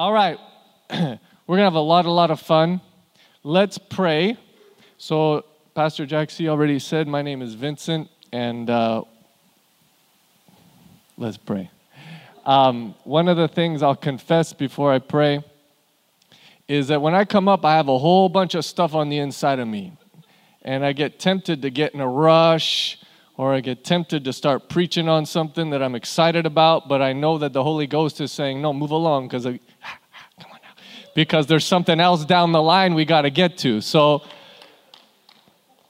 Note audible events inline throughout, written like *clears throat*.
All right. *clears throat* We're going to have a lot, a lot of fun. Let's pray. So, Pastor Jaxie already said, My name is Vincent, and uh, let's pray. Um, one of the things I'll confess before I pray is that when I come up, I have a whole bunch of stuff on the inside of me. And I get tempted to get in a rush or I get tempted to start preaching on something that I'm excited about, but I know that the Holy Ghost is saying, no, move along because. *sighs* Because there's something else down the line we got to get to. So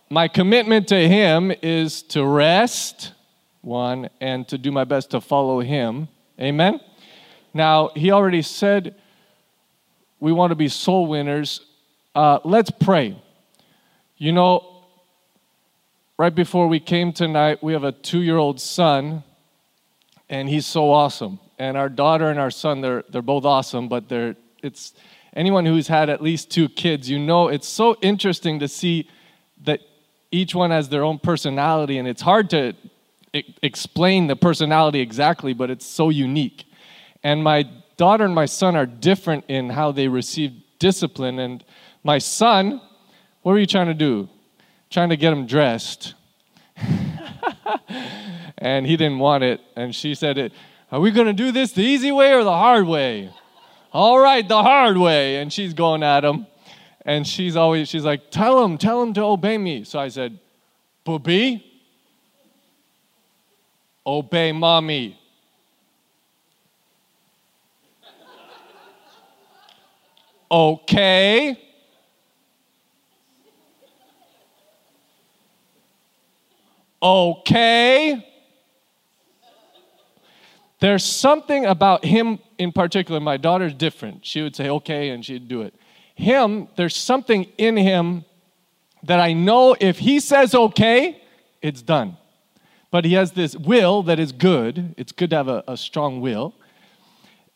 my commitment to him is to rest, one, and to do my best to follow him. Amen. Now, he already said we want to be soul winners. Uh, let's pray. You know, right before we came tonight, we have a two year old son, and he's so awesome. And our daughter and our son, they're, they're both awesome, but they're, it's anyone who's had at least two kids, you know, it's so interesting to see that each one has their own personality, and it's hard to explain the personality exactly, but it's so unique. And my daughter and my son are different in how they receive discipline. And my son, what were you trying to do? Trying to get him dressed. *laughs* and he didn't want it. And she said, Are we going to do this the easy way or the hard way? All right, the hard way. And she's going at him. And she's always, she's like, Tell him, tell him to obey me. So I said, Booby, obey mommy. *laughs* okay. Okay. There's something about him in particular. My daughter's different. She would say, okay, and she'd do it. Him, there's something in him that I know if he says okay, it's done. But he has this will that is good. It's good to have a, a strong will.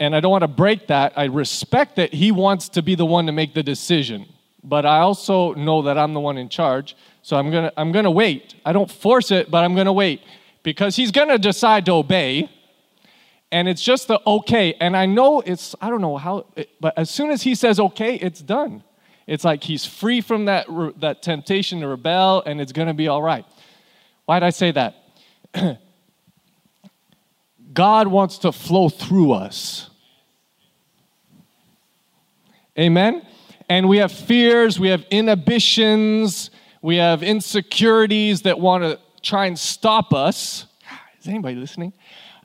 And I don't want to break that. I respect that he wants to be the one to make the decision. But I also know that I'm the one in charge. So I'm going to I'm going to wait. I don't force it, but I'm going to wait because he's going to decide to obey. And it's just the okay. And I know it's I don't know how but as soon as he says okay, it's done. It's like he's free from that that temptation to rebel and it's going to be all right. Why did I say that? *clears throat* God wants to flow through us. Amen? And we have fears, we have inhibitions, we have insecurities that want to try and stop us. Is anybody listening?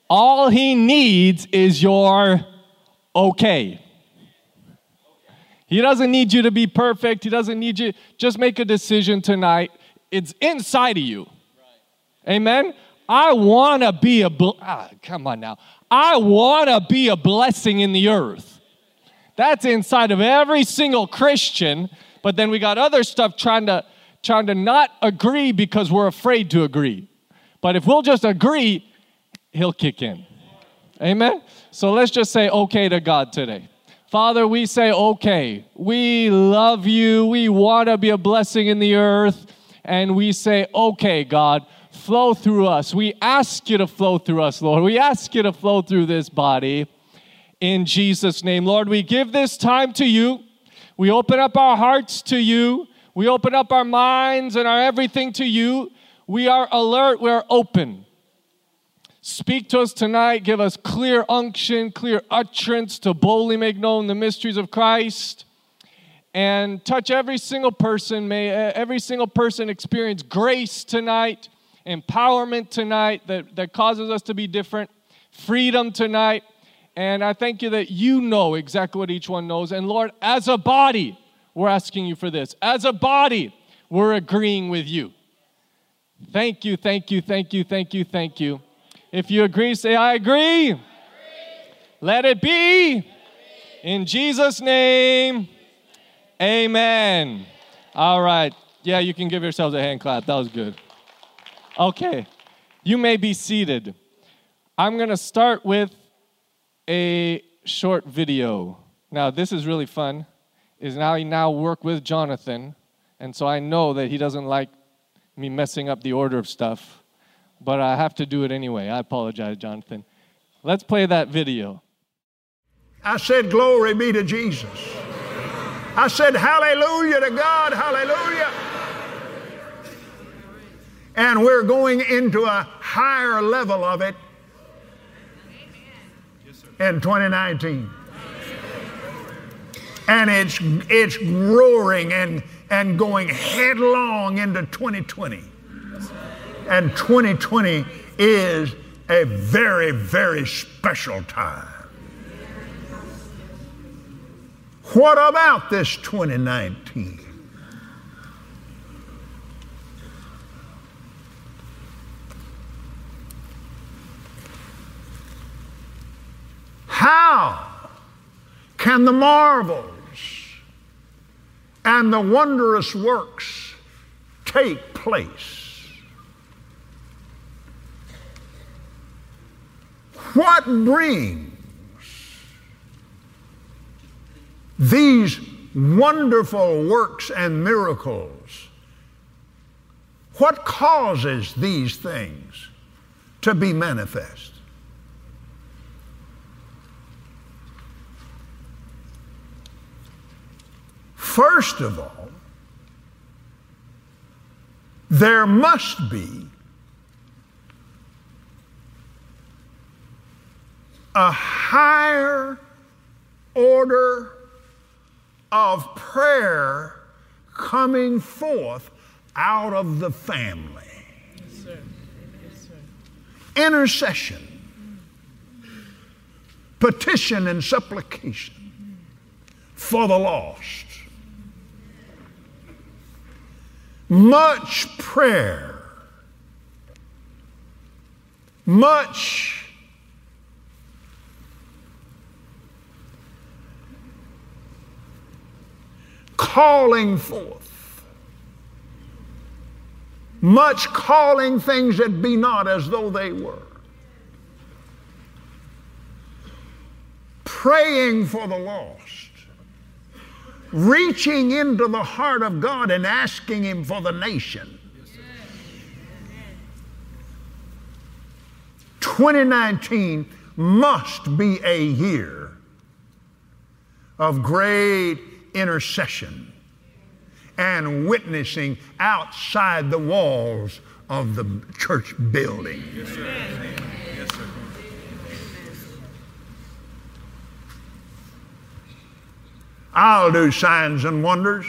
All he needs is your okay. He doesn't need you to be perfect. He doesn't need you. Just make a decision tonight. It's inside of you. Amen. I want to be a. Bl- ah, come on now. I want to be a blessing in the earth. That's inside of every single Christian. But then we got other stuff trying to trying to not agree because we're afraid to agree. But if we'll just agree, He'll kick in. Amen? So let's just say okay to God today. Father, we say okay. We love you. We want to be a blessing in the earth. And we say, okay, God, flow through us. We ask you to flow through us, Lord. We ask you to flow through this body in Jesus' name. Lord, we give this time to you. We open up our hearts to you. We open up our minds and our everything to you. We are alert, we are open. Speak to us tonight. Give us clear unction, clear utterance to boldly make known the mysteries of Christ. And touch every single person. May every single person experience grace tonight, empowerment tonight that, that causes us to be different, freedom tonight. And I thank you that you know exactly what each one knows. And Lord, as a body, we're asking you for this. As a body, we're agreeing with you. Thank you, thank you, thank you, thank you, thank you. If you agree, say, I agree. I agree. Let it be. In Jesus' name, amen. All right. Yeah, you can give yourselves a hand clap. That was good. Okay. You may be seated. I'm going to start with a short video. Now, this is really fun is now I now work with Jonathan, and so I know that he doesn't like me messing up the order of stuff, but I have to do it anyway. I apologize, Jonathan. Let's play that video. I said, Glory be to Jesus. I said, Hallelujah to God, hallelujah. And we're going into a higher level of it in 2019. And it's, it's roaring and, and going headlong into 2020. And 2020 is a very, very special time. What about this 2019? How can the marvels and the wondrous works take place? What brings these wonderful works and miracles? What causes these things to be manifest? First of all, there must be a higher order of prayer coming forth out of the family. Yes, sir. Intercession, petition, and supplication for the lost. Much prayer, much calling forth, much calling things that be not as though they were. Praying for the lost reaching into the heart of God and asking Him for the nation. 2019 must be a year of great intercession and witnessing outside the walls of the church building. Yes, I'll do signs and wonders.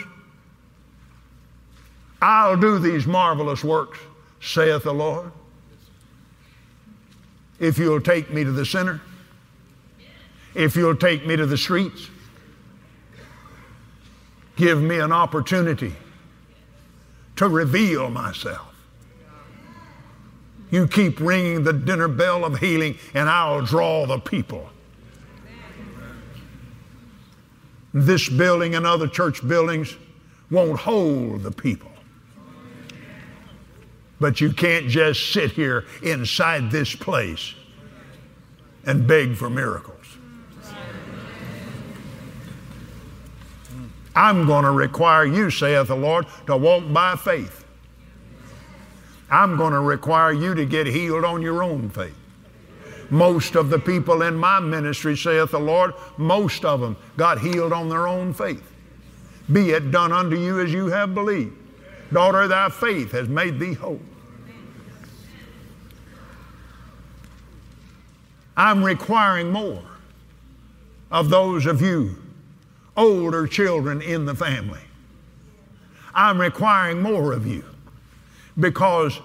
I'll do these marvelous works, saith the Lord. If you'll take me to the center, if you'll take me to the streets, give me an opportunity to reveal myself. You keep ringing the dinner bell of healing, and I'll draw the people. This building and other church buildings won't hold the people. But you can't just sit here inside this place and beg for miracles. I'm going to require you, saith the Lord, to walk by faith. I'm going to require you to get healed on your own faith. Most of the people in my ministry, saith the Lord, most of them got healed on their own faith. Be it done unto you as you have believed. Daughter, thy faith has made thee whole. I'm requiring more of those of you older children in the family. I'm requiring more of you because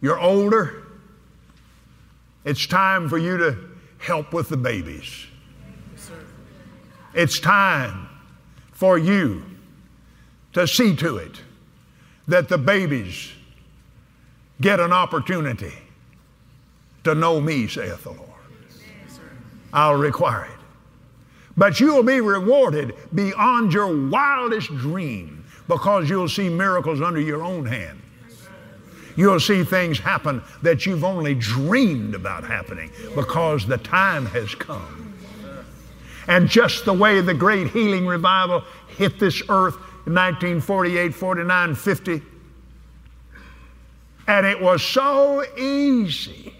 you're older, it's time for you to help with the babies. It's time for you to see to it that the babies get an opportunity to know me, saith the Lord. I'll require it. But you'll be rewarded beyond your wildest dream because you'll see miracles under your own hand. You'll see things happen that you've only dreamed about happening because the time has come. And just the way the great healing revival hit this earth in 1948, 49, 50, and it was so easy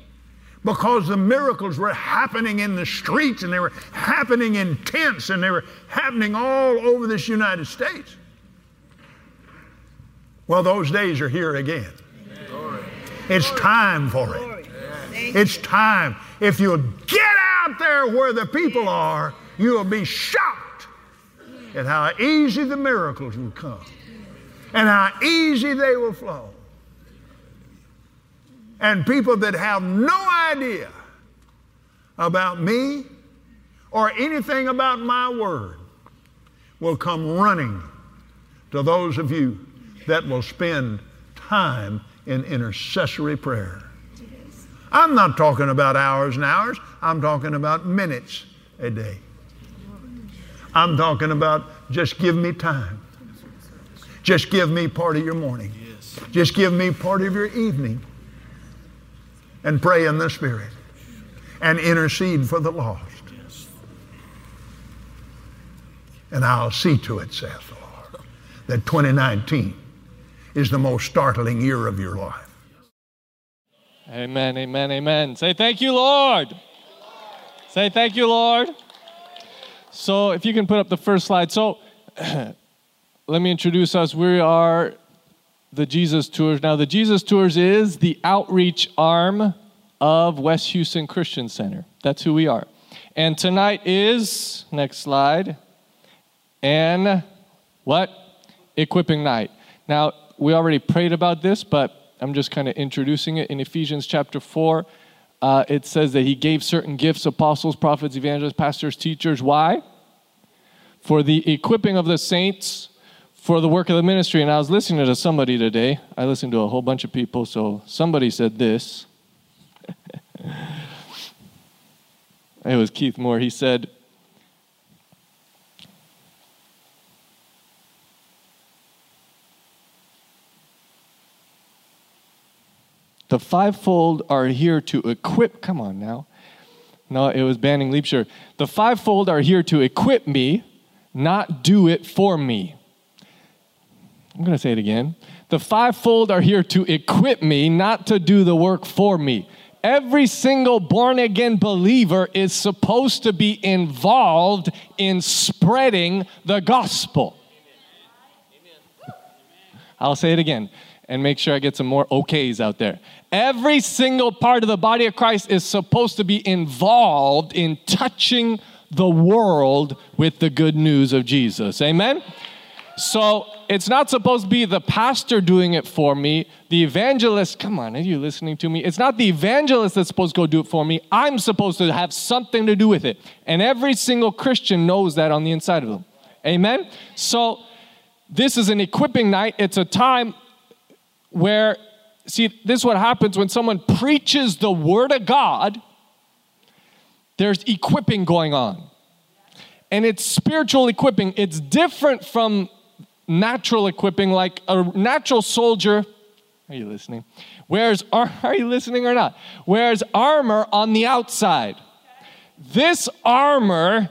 because the miracles were happening in the streets and they were happening in tents and they were happening all over this United States. Well, those days are here again. It's time for it. It's time. If you'll get out there where the people are, you'll be shocked at how easy the miracles will come and how easy they will flow. And people that have no idea about me or anything about my word will come running to those of you that will spend time in intercessory prayer. I'm not talking about hours and hours, I'm talking about minutes a day. I'm talking about just give me time. Just give me part of your morning. Just give me part of your evening. And pray in the Spirit and intercede for the lost. And I'll see to it, saith the Lord, that 2019 is the most startling year of your life. Amen, amen, amen. Say thank you, Lord. Say thank you, Lord. So, if you can put up the first slide. So, *clears throat* let me introduce us. We are the Jesus Tours. Now, the Jesus Tours is the outreach arm of West Houston Christian Center. That's who we are. And tonight is, next slide, and what? Equipping night. Now, we already prayed about this, but I'm just kind of introducing it. In Ephesians chapter 4, uh, it says that he gave certain gifts apostles, prophets, evangelists, pastors, teachers. Why? For the equipping of the saints for the work of the ministry. And I was listening to somebody today. I listened to a whole bunch of people, so somebody said this. *laughs* it was Keith Moore. He said, The fivefold are here to equip. Come on now. No, it was Banning Liebscher. The fivefold are here to equip me, not do it for me. I'm going to say it again. The fivefold are here to equip me, not to do the work for me. Every single born again believer is supposed to be involved in spreading the gospel. I'll say it again and make sure I get some more okays out there. Every single part of the body of Christ is supposed to be involved in touching the world with the good news of Jesus. Amen? So it's not supposed to be the pastor doing it for me. The evangelist, come on, are you listening to me? It's not the evangelist that's supposed to go do it for me. I'm supposed to have something to do with it. And every single Christian knows that on the inside of them. Amen? So this is an equipping night. It's a time where, see, this is what happens when someone preaches the Word of God, there's equipping going on. And it's spiritual equipping. It's different from natural equipping, like a natural soldier. Are you listening? Wears, are, *laughs* are you listening or not? Wears armor on the outside. This armor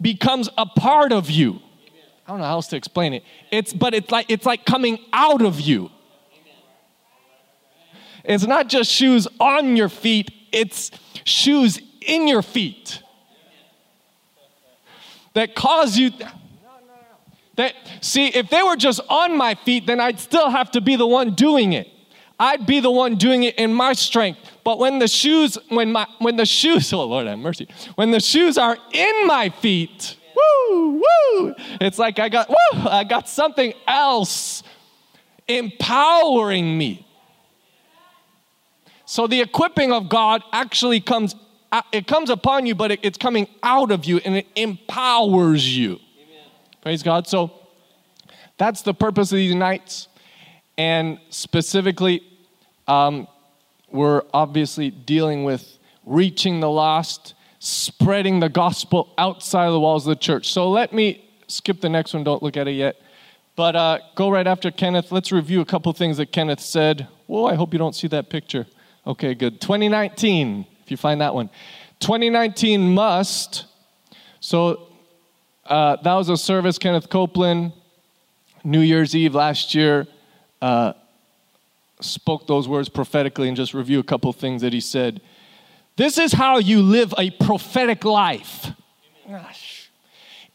becomes a part of you. I don't know how else to explain it. It's but it's like it's like coming out of you. It's not just shoes on your feet, it's shoes in your feet that cause you that see if they were just on my feet then I'd still have to be the one doing it. I'd be the one doing it in my strength. But when the shoes when my when the shoes *laughs* oh Lord have mercy. When the shoes are in my feet, woo, woo. It's like I got, woo, I got something else empowering me. So the equipping of God actually comes, uh, it comes upon you, but it, it's coming out of you and it empowers you. Amen. Praise God. So that's the purpose of these nights. And specifically, um, we're obviously dealing with reaching the lost spreading the gospel outside of the walls of the church. So let me skip the next one, don't look at it yet. But uh, go right after Kenneth. Let's review a couple things that Kenneth said. Whoa, I hope you don't see that picture. Okay, good. 2019, if you find that one. 2019 must. So uh, that was a service, Kenneth Copeland, New Year's Eve last year. Uh, spoke those words prophetically and just review a couple things that he said. This is how you live a prophetic life. Gosh.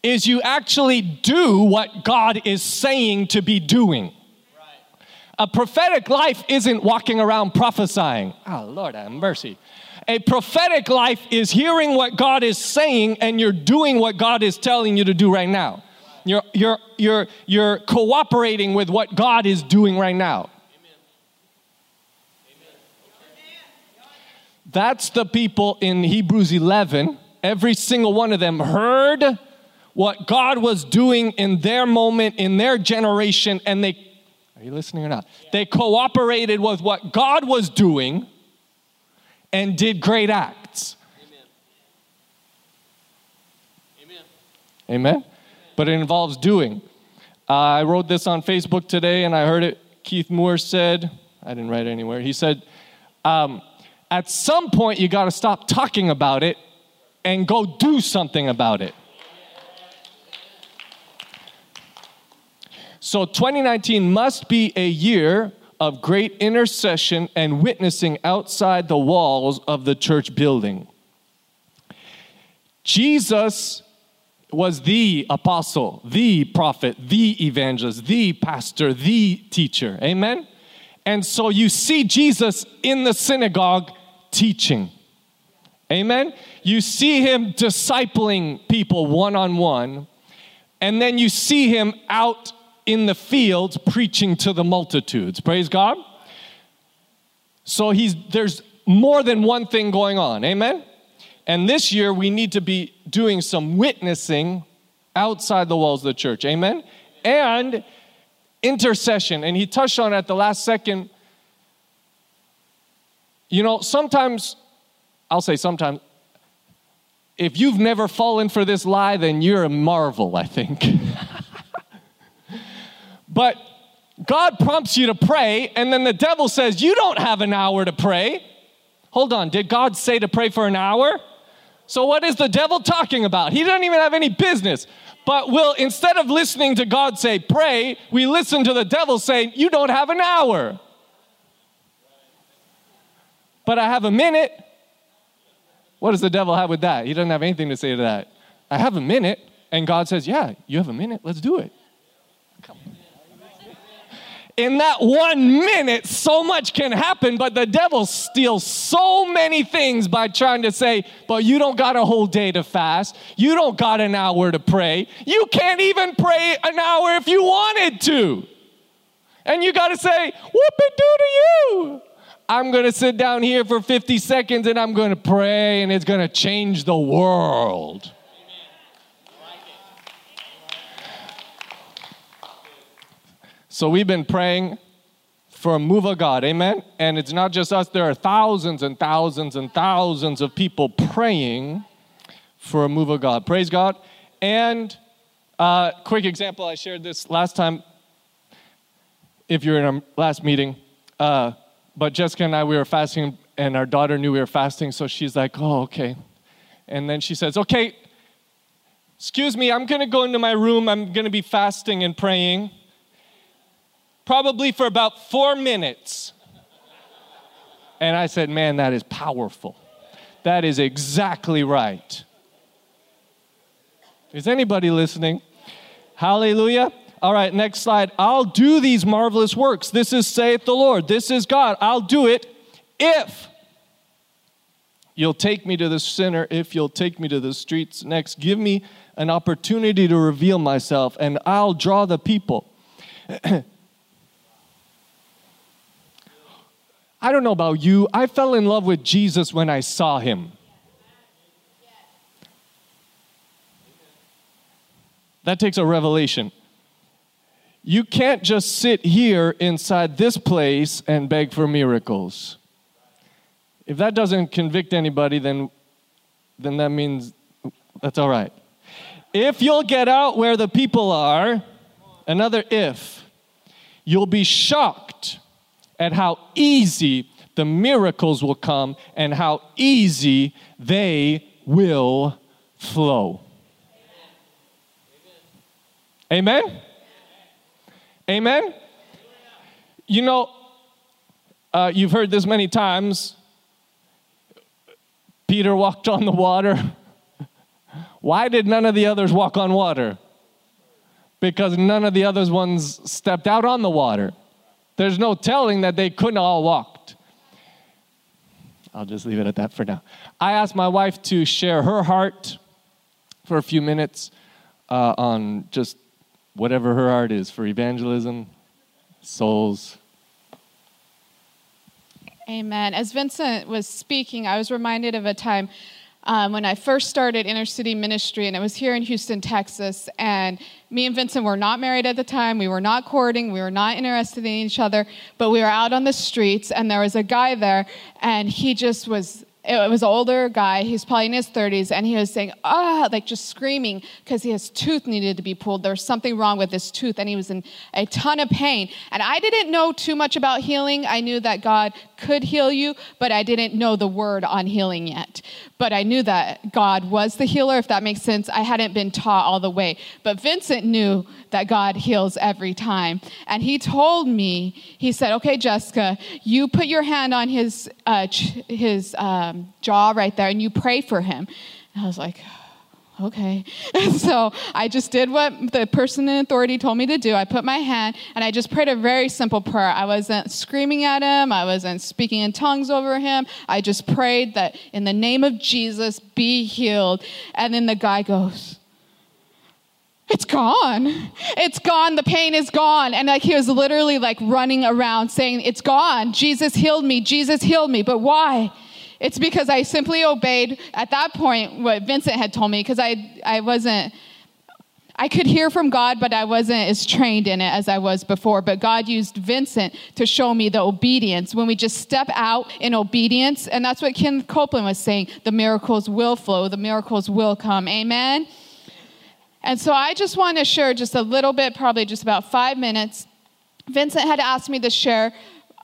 Is you actually do what God is saying to be doing. A prophetic life isn't walking around prophesying. Oh, Lord, have mercy. A prophetic life is hearing what God is saying and you're doing what God is telling you to do right now. You're, you're, you're, you're cooperating with what God is doing right now. That's the people in Hebrews 11. Every single one of them heard what God was doing in their moment, in their generation, and they, are you listening or not? They cooperated with what God was doing and did great acts. Amen. Amen. But it involves doing. Uh, I wrote this on Facebook today and I heard it. Keith Moore said, I didn't write it anywhere. He said, um, at some point you got to stop talking about it and go do something about it. So 2019 must be a year of great intercession and witnessing outside the walls of the church building. Jesus was the apostle, the prophet, the evangelist, the pastor, the teacher. Amen? And so you see Jesus in the synagogue teaching. Amen? You see him discipling people one on one, and then you see him out in the fields preaching to the multitudes. Praise God. So he's there's more than one thing going on. Amen. And this year we need to be doing some witnessing outside the walls of the church. Amen. And intercession. And he touched on it at the last second. You know, sometimes I'll say sometimes if you've never fallen for this lie, then you're a marvel, I think. *laughs* But God prompts you to pray, and then the devil says, You don't have an hour to pray. Hold on, did God say to pray for an hour? So, what is the devil talking about? He doesn't even have any business. But we'll, instead of listening to God say, pray, we listen to the devil saying, You don't have an hour. But I have a minute. What does the devil have with that? He doesn't have anything to say to that. I have a minute. And God says, Yeah, you have a minute. Let's do it. In that one minute, so much can happen, but the devil steals so many things by trying to say, but you don't got a whole day to fast. You don't got an hour to pray. You can't even pray an hour if you wanted to. And you got to say, whoop it do to you. I'm going to sit down here for 50 seconds and I'm going to pray and it's going to change the world. So we've been praying for a move of God, amen? And it's not just us, there are thousands and thousands and thousands of people praying for a move of God. Praise God. And uh, quick example, I shared this last time, if you're in our last meeting. Uh, but Jessica and I, we were fasting, and our daughter knew we were fasting, so she's like, oh, okay. And then she says, okay, excuse me, I'm gonna go into my room, I'm gonna be fasting and praying probably for about four minutes. And I said, Man, that is powerful. That is exactly right. Is anybody listening? Hallelujah. All right, next slide. I'll do these marvelous works. This is saith the Lord. This is God. I'll do it if you'll take me to the sinner, if you'll take me to the streets. Next, give me an opportunity to reveal myself, and I'll draw the people. *clears throat* I don't know about you, I fell in love with Jesus when I saw him. That takes a revelation. You can't just sit here inside this place and beg for miracles. If that doesn't convict anybody, then, then that means that's all right. If you'll get out where the people are, another if, you'll be shocked at how easy the miracles will come and how easy they will flow. Amen? Amen? You know, Uh, you've heard this many times. Peter walked on the water. *laughs* Why did none of the others walk on water? Because none of the other ones stepped out on the water. There's no telling that they couldn't all walked. I'll just leave it at that for now. I asked my wife to share her heart for a few minutes uh, on just whatever her heart is for evangelism, souls. Amen. As Vincent was speaking, I was reminded of a time um, when I first started inner city ministry, and it was here in Houston, Texas. And me and Vincent were not married at the time. We were not courting. We were not interested in each other. But we were out on the streets, and there was a guy there, and he just was it was an older guy. He's probably in his 30s, and he was saying, ah, like just screaming because his tooth needed to be pulled. There was something wrong with his tooth, and he was in a ton of pain. And I didn't know too much about healing. I knew that God could heal you, but I didn't know the word on healing yet. But I knew that God was the healer, if that makes sense. I hadn't been taught all the way. But Vincent knew that God heals every time. And he told me, he said, Okay, Jessica, you put your hand on his, uh, his um, jaw right there and you pray for him. And I was like, okay. *laughs* so I just did what the person in authority told me to do. I put my hand and I just prayed a very simple prayer. I wasn't screaming at him, I wasn't speaking in tongues over him. I just prayed that in the name of Jesus, be healed. And then the guy goes, it's gone. It's gone. The pain is gone. And like he was literally like running around saying, It's gone. Jesus healed me. Jesus healed me. But why? It's because I simply obeyed at that point what Vincent had told me because I, I wasn't, I could hear from God, but I wasn't as trained in it as I was before. But God used Vincent to show me the obedience. When we just step out in obedience, and that's what Ken Copeland was saying the miracles will flow, the miracles will come. Amen? And so I just want to share just a little bit, probably just about five minutes. Vincent had asked me to share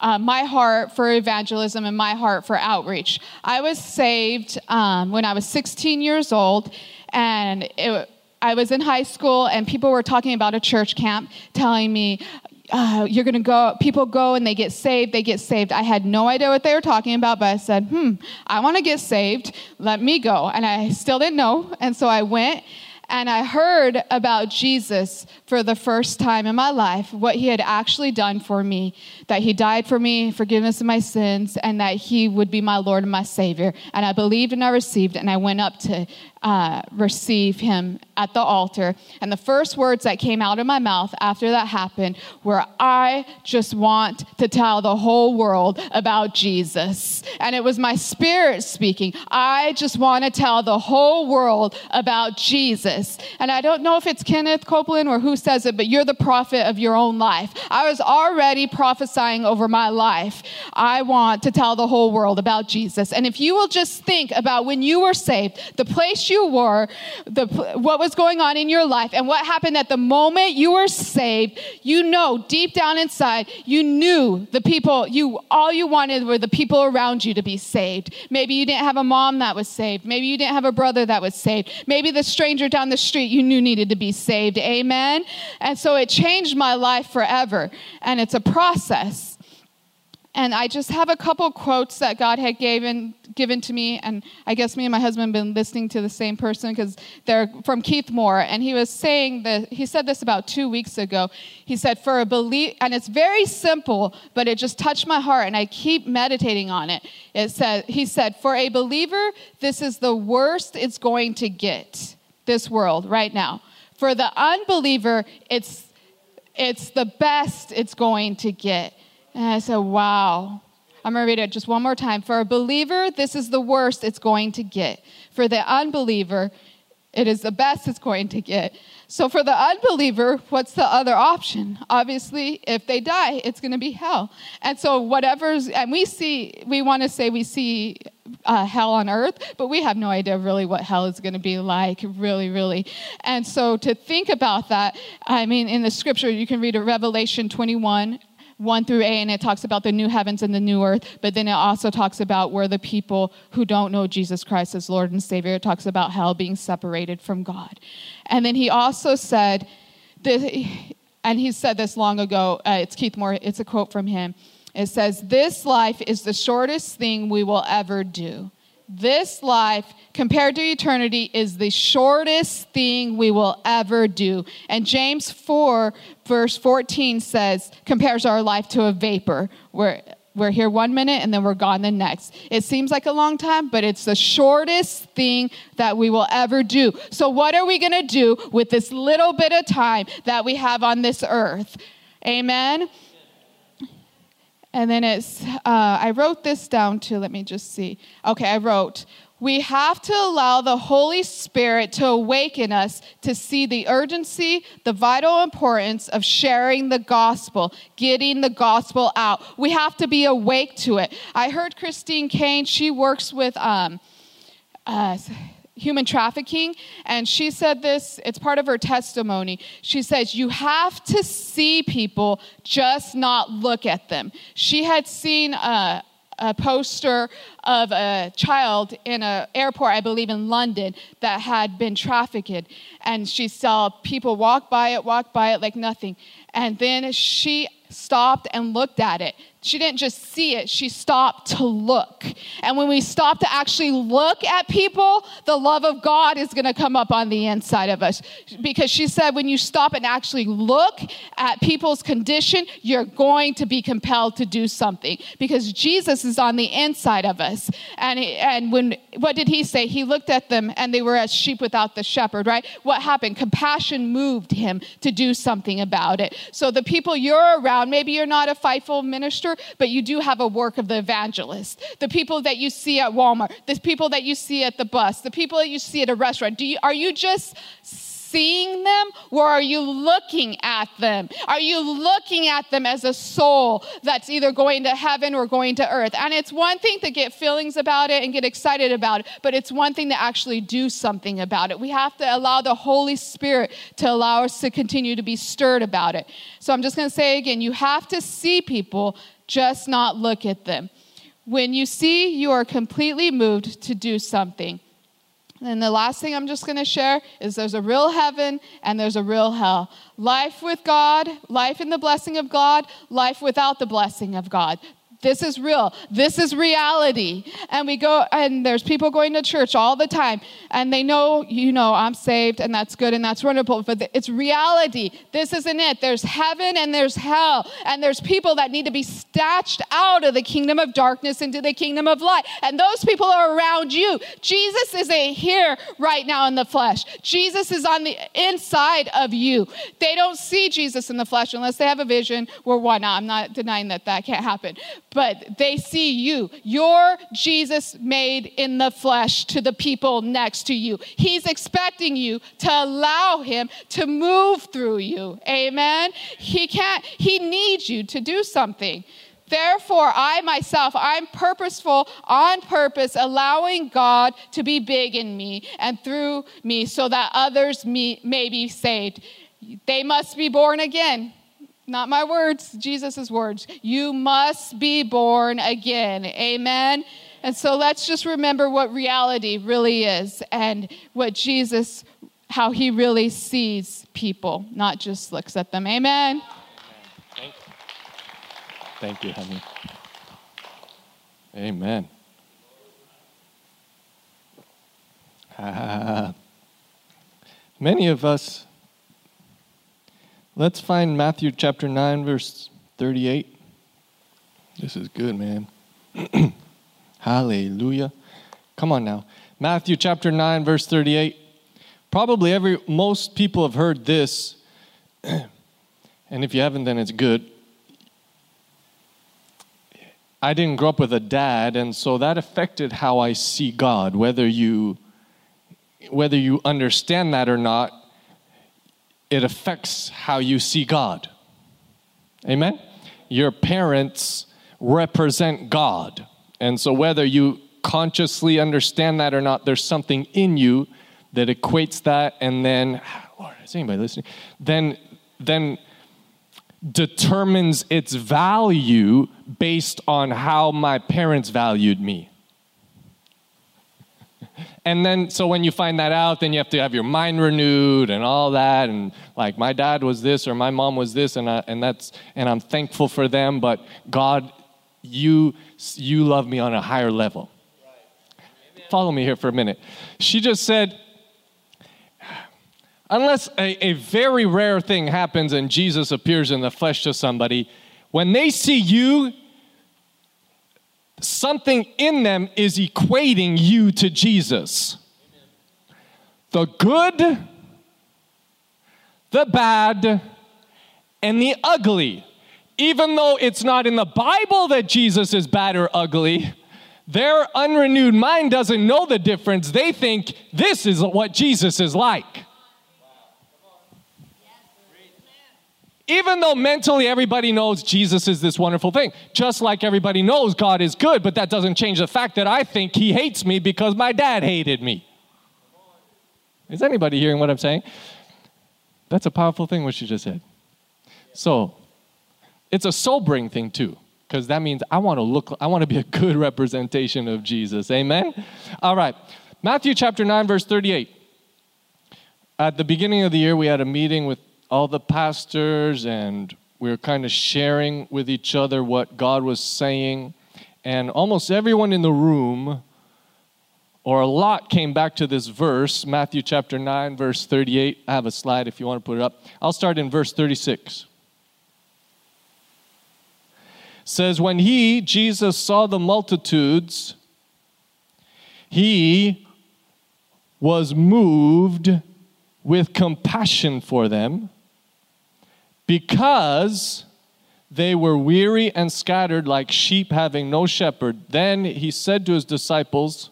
uh, my heart for evangelism and my heart for outreach. I was saved um, when I was 16 years old, and it, I was in high school, and people were talking about a church camp, telling me, uh, you're going to go, people go and they get saved, they get saved. I had no idea what they were talking about, but I said, hmm, I want to get saved. Let me go. And I still didn't know. And so I went and I heard about Jesus for the first time in my life, what he had actually done for me, that he died for me, forgiveness of my sins, and that he would be my Lord and my Savior. And I believed and I received, and I went up to uh, receive him at the altar. And the first words that came out of my mouth after that happened were, I just want to tell the whole world about Jesus. And it was my spirit speaking. I just want to tell the whole world about Jesus. And I don't know if it's Kenneth Copeland or who says it, but you're the prophet of your own life. I was already prophesying over my life. I want to tell the whole world about Jesus. And if you will just think about when you were saved, the place you were, the, what was going on in your life, and what happened at the moment you were saved, you know deep down inside, you knew the people, you all you wanted were the people around you to be saved. Maybe you didn't have a mom that was saved. Maybe you didn't have a brother that was saved. Maybe the stranger down the street you knew needed to be saved. Amen. And so it changed my life forever. And it's a process. And I just have a couple quotes that God had given given to me, and I guess me and my husband have been listening to the same person because they're from Keith Moore, and he was saying that he said this about two weeks ago. He said, "For a belief," and it's very simple, but it just touched my heart, and I keep meditating on it. It said, he said, "For a believer, this is the worst it's going to get. This world right now. For the unbeliever, it's it's the best it's going to get." And I said, wow. I'm going to read it just one more time. For a believer, this is the worst it's going to get. For the unbeliever, it is the best it's going to get. So, for the unbeliever, what's the other option? Obviously, if they die, it's going to be hell. And so, whatever's, and we see, we want to say we see uh, hell on earth, but we have no idea really what hell is going to be like, really, really. And so, to think about that, I mean, in the scripture, you can read a Revelation 21 1 through 8, and it talks about the new heavens and the new earth, but then it also talks about where the people who don't know Jesus Christ as Lord and Savior, it talks about hell being separated from God. And then he also said, and he said this long ago, uh, it's Keith Moore, it's a quote from him. It says, This life is the shortest thing we will ever do. This life, compared to eternity, is the shortest thing we will ever do. And James 4, verse 14 says, compares our life to a vapor, where we're here one minute and then we're gone the next. It seems like a long time, but it's the shortest thing that we will ever do. So, what are we going to do with this little bit of time that we have on this earth? Amen. And then it's, uh, I wrote this down too. Let me just see. Okay, I wrote, we have to allow the Holy Spirit to awaken us to see the urgency, the vital importance of sharing the gospel, getting the gospel out. We have to be awake to it. I heard Christine Caine, she works with um, uh, human trafficking, and she said this, it's part of her testimony. She says, You have to see people, just not look at them. She had seen a, a poster of a child in an airport, I believe in London, that had been trafficked. And she saw people walk by it, walk by it like nothing. And then she stopped and looked at it. She didn't just see it, she stopped to look. And when we stop to actually look at people, the love of God is going to come up on the inside of us. Because she said, when you stop and actually look at people's condition, you're going to be compelled to do something because Jesus is on the inside of us. And, and when, what did he say? He looked at them and they were as sheep without the shepherd, right? What happened? Compassion moved him to do something about it. So the people you're around, maybe you're not a fivefold minister, but you do have a work of the evangelist. The people that you see at Walmart, the people that you see at the bus, the people that you see at a restaurant. Do you, are you just seeing them or are you looking at them? Are you looking at them as a soul that's either going to heaven or going to earth? And it's one thing to get feelings about it and get excited about it, but it's one thing to actually do something about it. We have to allow the Holy Spirit to allow us to continue to be stirred about it. So I'm just going to say again you have to see people, just not look at them. When you see, you are completely moved to do something. And the last thing I'm just going to share is there's a real heaven and there's a real hell. Life with God, life in the blessing of God, life without the blessing of God. This is real. This is reality. And we go, and there's people going to church all the time, and they know, you know, I'm saved, and that's good, and that's wonderful, but it's reality. This isn't it. There's heaven and there's hell, and there's people that need to be snatched out of the kingdom of darkness into the kingdom of light. And those people are around you. Jesus isn't here right now in the flesh, Jesus is on the inside of you. They don't see Jesus in the flesh unless they have a vision. Well, why not? I'm not denying that that can't happen but they see you. You're Jesus made in the flesh to the people next to you. He's expecting you to allow him to move through you. Amen. He can't, he needs you to do something. Therefore, I myself, I'm purposeful on purpose, allowing God to be big in me and through me so that others may be saved. They must be born again. Not my words, Jesus' words. You must be born again. Amen. And so let's just remember what reality really is and what Jesus, how he really sees people, not just looks at them. Amen. Thank you, honey. Amen. Uh, *laughs* many of us Let's find Matthew chapter 9, verse 38. This is good, man. *clears throat* Hallelujah. Come on now. Matthew chapter 9, verse 38. Probably every most people have heard this. *clears throat* and if you haven't, then it's good. I didn't grow up with a dad, and so that affected how I see God, whether you whether you understand that or not it affects how you see God. Amen? Your parents represent God. And so, whether you consciously understand that or not, there's something in you that equates that, and then, *sighs* Lord, is anybody listening? Then, then determines its value based on how my parents valued me. And then, so when you find that out, then you have to have your mind renewed and all that. And like, my dad was this or my mom was this, and, I, and that's, and I'm thankful for them. But God you, you love me on a higher level. Follow me here for a minute. She just said, unless a, a very rare thing happens and Jesus appears in the flesh to somebody, when they see you, something in them is equating you to Jesus. The good, the bad, and the ugly. Even though it's not in the Bible that Jesus is bad or ugly, their unrenewed mind doesn't know the difference. They think this is what Jesus is like. Even though mentally everybody knows Jesus is this wonderful thing, just like everybody knows God is good, but that doesn't change the fact that I think He hates me because my dad hated me. Is anybody hearing what I'm saying? That's a powerful thing, what she just said. So, it's a sobering thing too, because that means I want to look, I want to be a good *laughs* representation of Jesus. Amen? All right. Matthew chapter 9, verse 38. At the beginning of the year, we had a meeting with all the pastors, and we were kind of sharing with each other what God was saying. And almost everyone in the room, or a lot, came back to this verse, Matthew chapter 9, verse 38. I have a slide if you want to put it up. I'll start in verse 36 says when he jesus saw the multitudes he was moved with compassion for them because they were weary and scattered like sheep having no shepherd. Then he said to his disciples,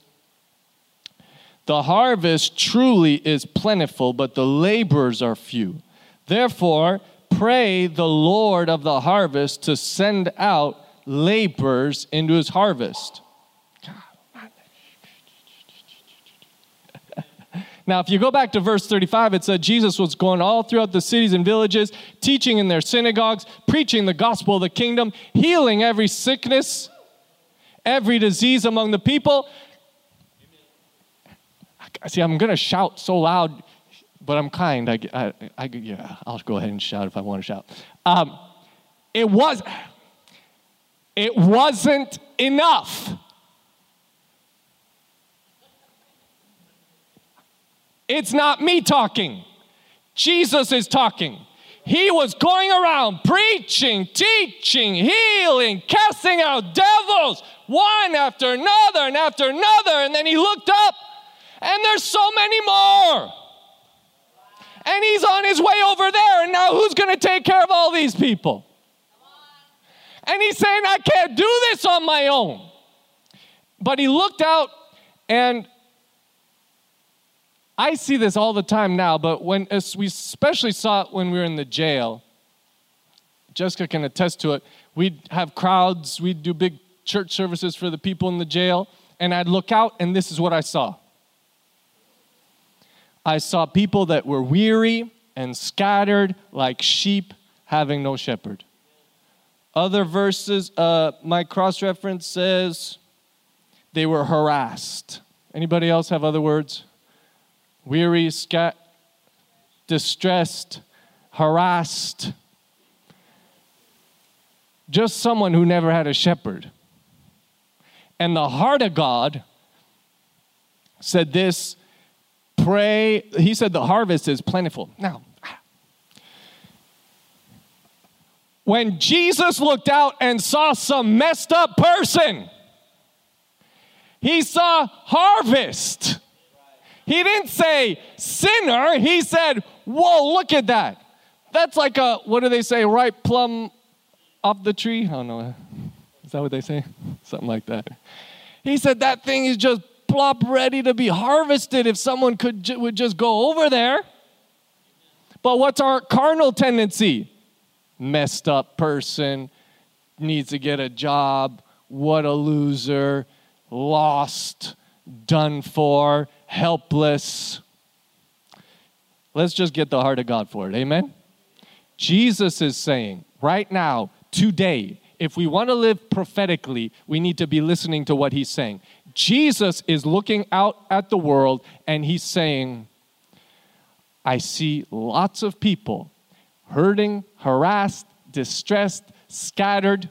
The harvest truly is plentiful, but the laborers are few. Therefore, pray the Lord of the harvest to send out laborers into his harvest. Now, if you go back to verse 35, it said Jesus was going all throughout the cities and villages, teaching in their synagogues, preaching the gospel of the kingdom, healing every sickness, every disease among the people. See, I'm going to shout so loud, but I'm kind. I, I, I, yeah, I'll go ahead and shout if I want to shout. Um, it was, it wasn't enough. It's not me talking. Jesus is talking. He was going around preaching, teaching, healing, casting out devils, one after another and after another. And then he looked up, and there's so many more. And he's on his way over there. And now who's going to take care of all these people? And he's saying, I can't do this on my own. But he looked out and I see this all the time now, but when we especially saw it when we were in the jail, Jessica can attest to it. We'd have crowds, we'd do big church services for the people in the jail, and I'd look out, and this is what I saw. I saw people that were weary and scattered like sheep having no shepherd. Other verses, uh, my cross reference says they were harassed. Anybody else have other words? Weary, scat, distressed, harassed. Just someone who never had a shepherd. And the heart of God said this pray. He said the harvest is plentiful. Now, when Jesus looked out and saw some messed up person, he saw harvest. He didn't say sinner. He said, Whoa, look at that. That's like a, what do they say, ripe plum off the tree? I don't know. Is that what they say? Something like that. He said, That thing is just plop ready to be harvested if someone could would just go over there. But what's our carnal tendency? Messed up person, needs to get a job, what a loser, lost, done for, helpless. Let's just get the heart of God for it. Amen? Jesus is saying right now, today, if we want to live prophetically, we need to be listening to what he's saying. Jesus is looking out at the world and he's saying, I see lots of people hurting, harassed, distressed, scattered.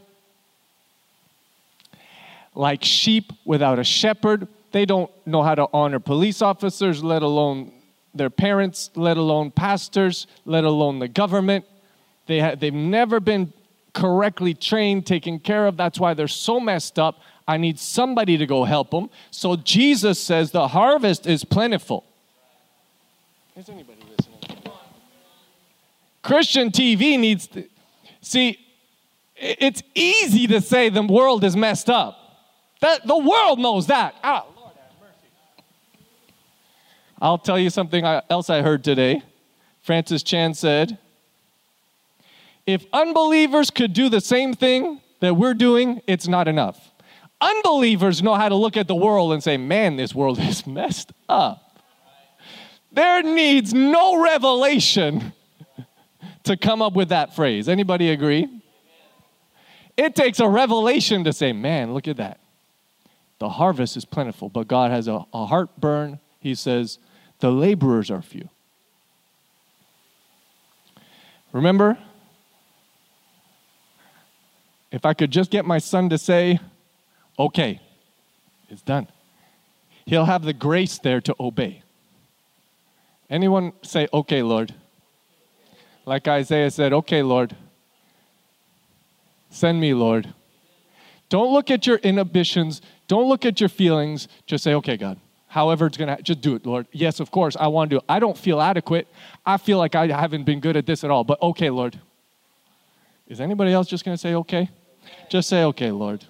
like sheep without a shepherd. They don't know how to honor police officers, let alone their parents, let alone pastors, let alone the government. They ha- they've never been correctly trained, taken care of. That's why they're so messed up. I need somebody to go help them. So Jesus says the harvest is plentiful. Is anybody listening? Christian TV needs to see. It's easy to say the world is messed up. That the world knows that. Mercy. I'll tell you something else I heard today. Francis Chan said, if unbelievers could do the same thing that we're doing, it's not enough. Unbelievers know how to look at the world and say, man, this world *laughs* is messed up. There needs no revelation *laughs* to come up with that phrase. Anybody agree? It takes a revelation to say, man, look at that. The harvest is plentiful, but God has a, a heartburn. He says, the laborers are few. Remember, if I could just get my son to say, okay, it's done, he'll have the grace there to obey. Anyone say, okay, Lord? Like Isaiah said, okay, Lord. Send me, Lord. Don't look at your inhibitions. Don't look at your feelings. Just say, okay, God. However, it's going to, just do it, Lord. Yes, of course, I want to do it. I don't feel adequate. I feel like I haven't been good at this at all, but okay, Lord. Is anybody else just going to say, okay? Just say, okay, Lord.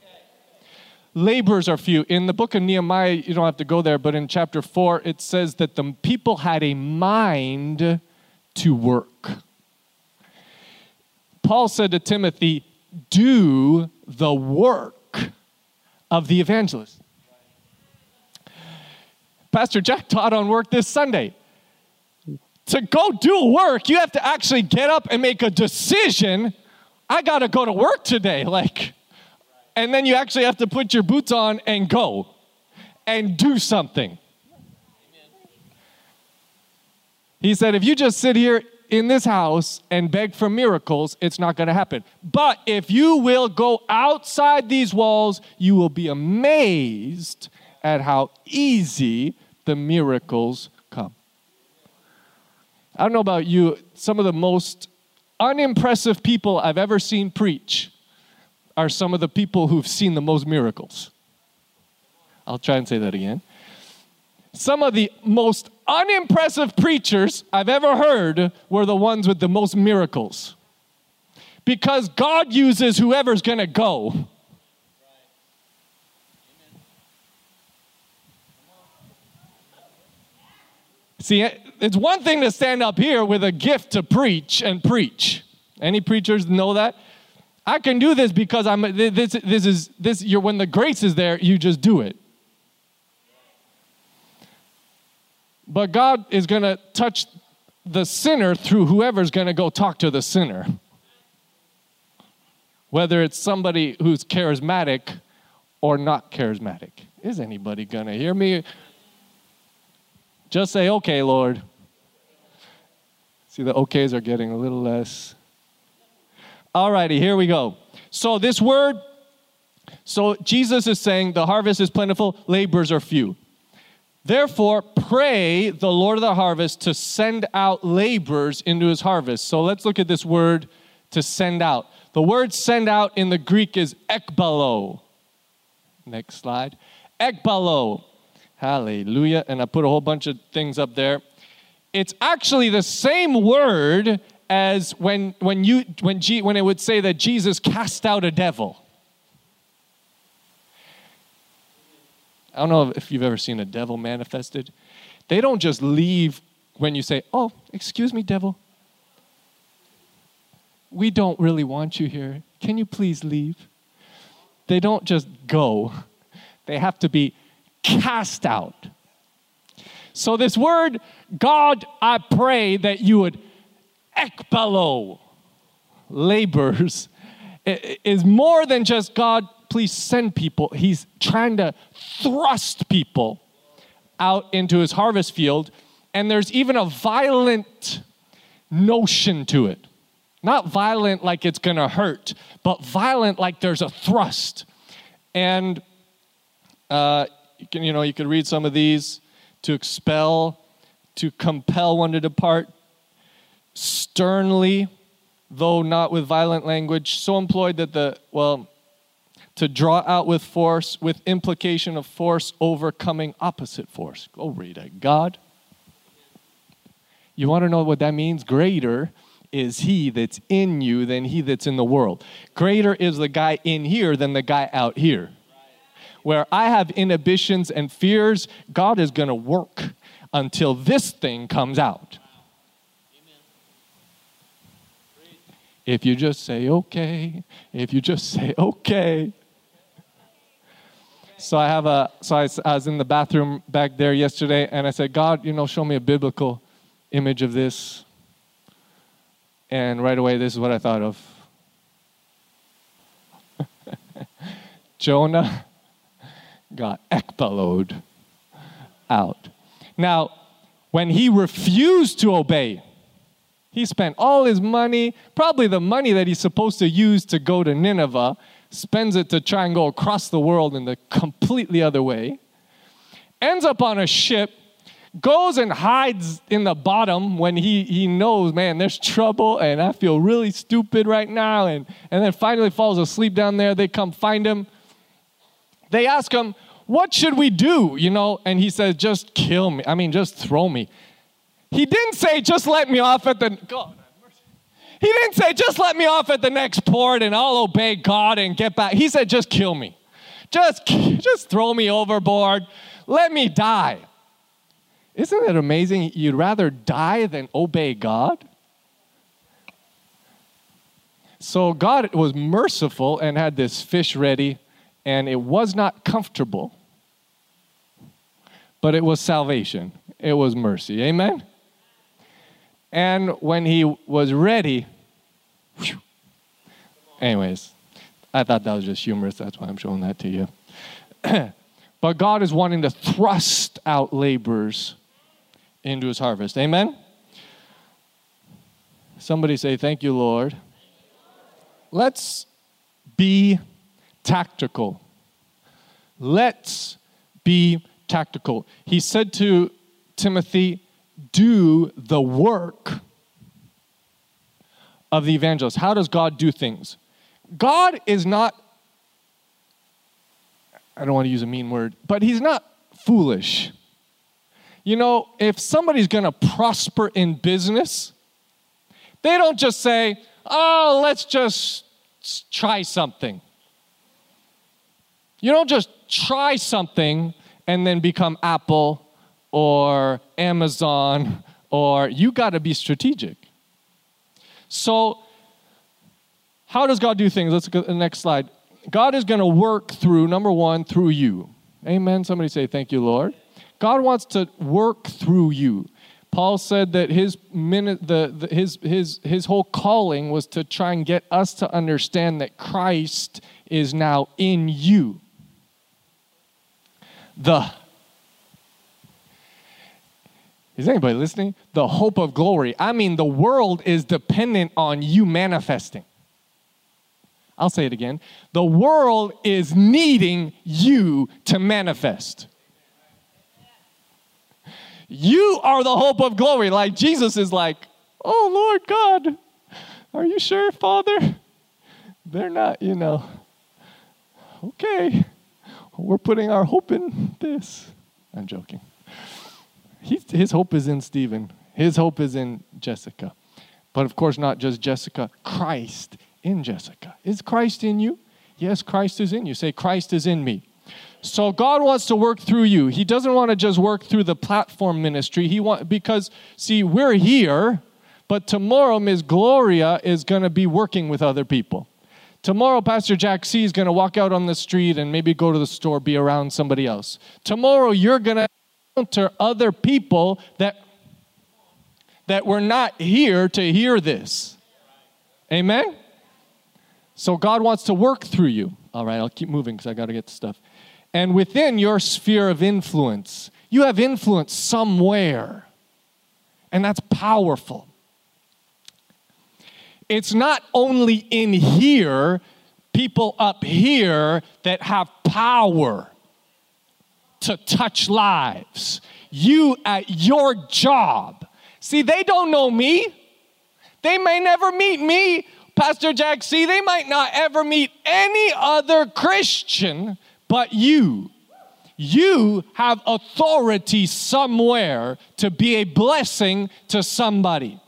Laborers are few. In the book of Nehemiah, you don't have to go there, but in chapter 4, it says that the people had a mind to work. Paul said to Timothy, do the work of the evangelist. Pastor Jack taught on work this Sunday. To go do work, you have to actually get up and make a decision. I got to go to work today. Like, and then you actually have to put your boots on and go and do something. He said, if you just sit here in this house and beg for miracles, it's not going to happen. But if you will go outside these walls, you will be amazed at how easy the miracles come. I don't know about you, some of the most unimpressive people I've ever seen preach are some of the people who've seen the most miracles. I'll try and say that again. Some of the most unimpressive preachers I've ever heard were the ones with the most miracles. Because God uses whoever's to go. See, it's one thing to stand up here with a gift to preach and preach. Any preachers know that? I can do this because I'm this this is this you're when the grace is there, you just do it. But God is going to touch the sinner through whoever's going to go talk to the sinner. Whether it's somebody who's charismatic or not charismatic. Is anybody going to hear me? Just say, okay, Lord. See, the okays are getting a little less. All righty, here we go. So, this word, so Jesus is saying the harvest is plentiful, laborers are few. Therefore, pray the Lord of the harvest to send out laborers into his harvest. So let's look at this word to send out. The word send out in the Greek is ekbalo. Next slide. Ekbalo. Hallelujah. And I put a whole bunch of things up there. It's actually the same word as when, when, you, when, G, when it would say that Jesus cast out a devil. I don't know if you've ever seen a devil manifested. They don't just leave when you say, Oh, excuse me, devil. We don't really want you here. Can you please leave? They don't just go, they have to be cast out. So, this word, God, I pray that you would ekbalo, labors, is more than just God, please send people. He's trying to thrust people out into his harvest field. And there's even a violent notion to it. Not violent like it's gonna hurt, but violent like there's a thrust. And Uh, you, can, you know, you could read some of these to expel, to compel one to depart, sternly, though not with violent language, so employed that the, well, to draw out with force, with implication of force overcoming opposite force. Glory to God. You want to know what that means? Greater is he that's in you than he that's in the world. Greater is the guy in here than the guy out here. Where I have inhibitions and fears, God is going to work until this thing comes out. If you just say, okay, if you just say, okay. So I have a, so I, was in the bathroom back there yesterday and I said, God, you know, show me a biblical image of this. And right away, this is what I thought of *laughs* Jonah got ekbaloed out. Now, when he refused to obey, he spent all his money, probably the money that he's supposed to use to go to Nineveh, spends it to try and go across the world in the completely other way, ends up on a ship goes and hides in the bottom when he, he knows, man, there's trouble and I feel really stupid right now. And, and then finally falls asleep down there. They come find him. They ask him, What should we do? You know, and he says, Just kill me. I mean, just throw me. He didn't say, Just let me off at the. God. He didn't say, Just let me off at the next port and I'll obey God and get back. He said, Just kill me. Just, just throw me overboard. Let me die. Isn't it amazing? You'd rather die than obey God? So God was merciful and had this fish ready, and it was not comfortable, but it was salvation. It was mercy. Amen? And when he was ready, whew, anyways, I thought that was just humorous. That's why I'm showing that to you. *clears throat* but God is wanting to thrust out laborers into his harvest. Amen? Somebody say, Thank you, Lord. Let's be tactical. Let's be tactical. He said to Timothy, Do the work of the evangelist. How does God do things? God is not, I don't want to use a mean word, but He's not foolish. You know, if somebody's going to prosper in business, they don't just say, oh, let's just try something. You don't just try something and then become Apple or Amazon or you got to be strategic. So, how does God do things? Let's go to the next slide. God is going to work through, number one, through you. Amen. Somebody say, Thank you, Lord. God wants to work through you. Paul said that his minute, the, the, his, his, his whole calling was to try and get us to understand that Christ is now in you. The is anybody listening? The hope of glory. I mean, the world is dependent on you manifesting. I'll say it again. The world is needing you to manifest. You are the hope of glory. Like Jesus is like, Oh Lord God, are you sure, Father? They're not, you know, okay, we're putting our hope in this. I'm joking. His hope is in Stephen, his hope is in Jessica. But of course, not just Jessica, Christ in Jessica. Is Christ in you? Yes, Christ is in you. Say, Christ is in me. So God wants to work through you. He doesn't want to just work through the platform ministry. He want because see, we're here, but tomorrow Ms. Gloria is going to be working with other people. Tomorrow, Pastor Jack C is going to walk out on the street and maybe go to the store, be around somebody else. Tomorrow, you're going to encounter other people that that were not here to hear this. Amen. So God wants to work through you. All right, I'll keep moving because I got to get the stuff and within your sphere of influence. You have influence somewhere, and that's powerful. It's not only in here, people up here that have power. to touch lives. You at your job. See, they don't know me. They may never meet me, Pastor Jack. See, they might not ever meet any other Christian but you. You have authority somewhere to be a blessing to somebody.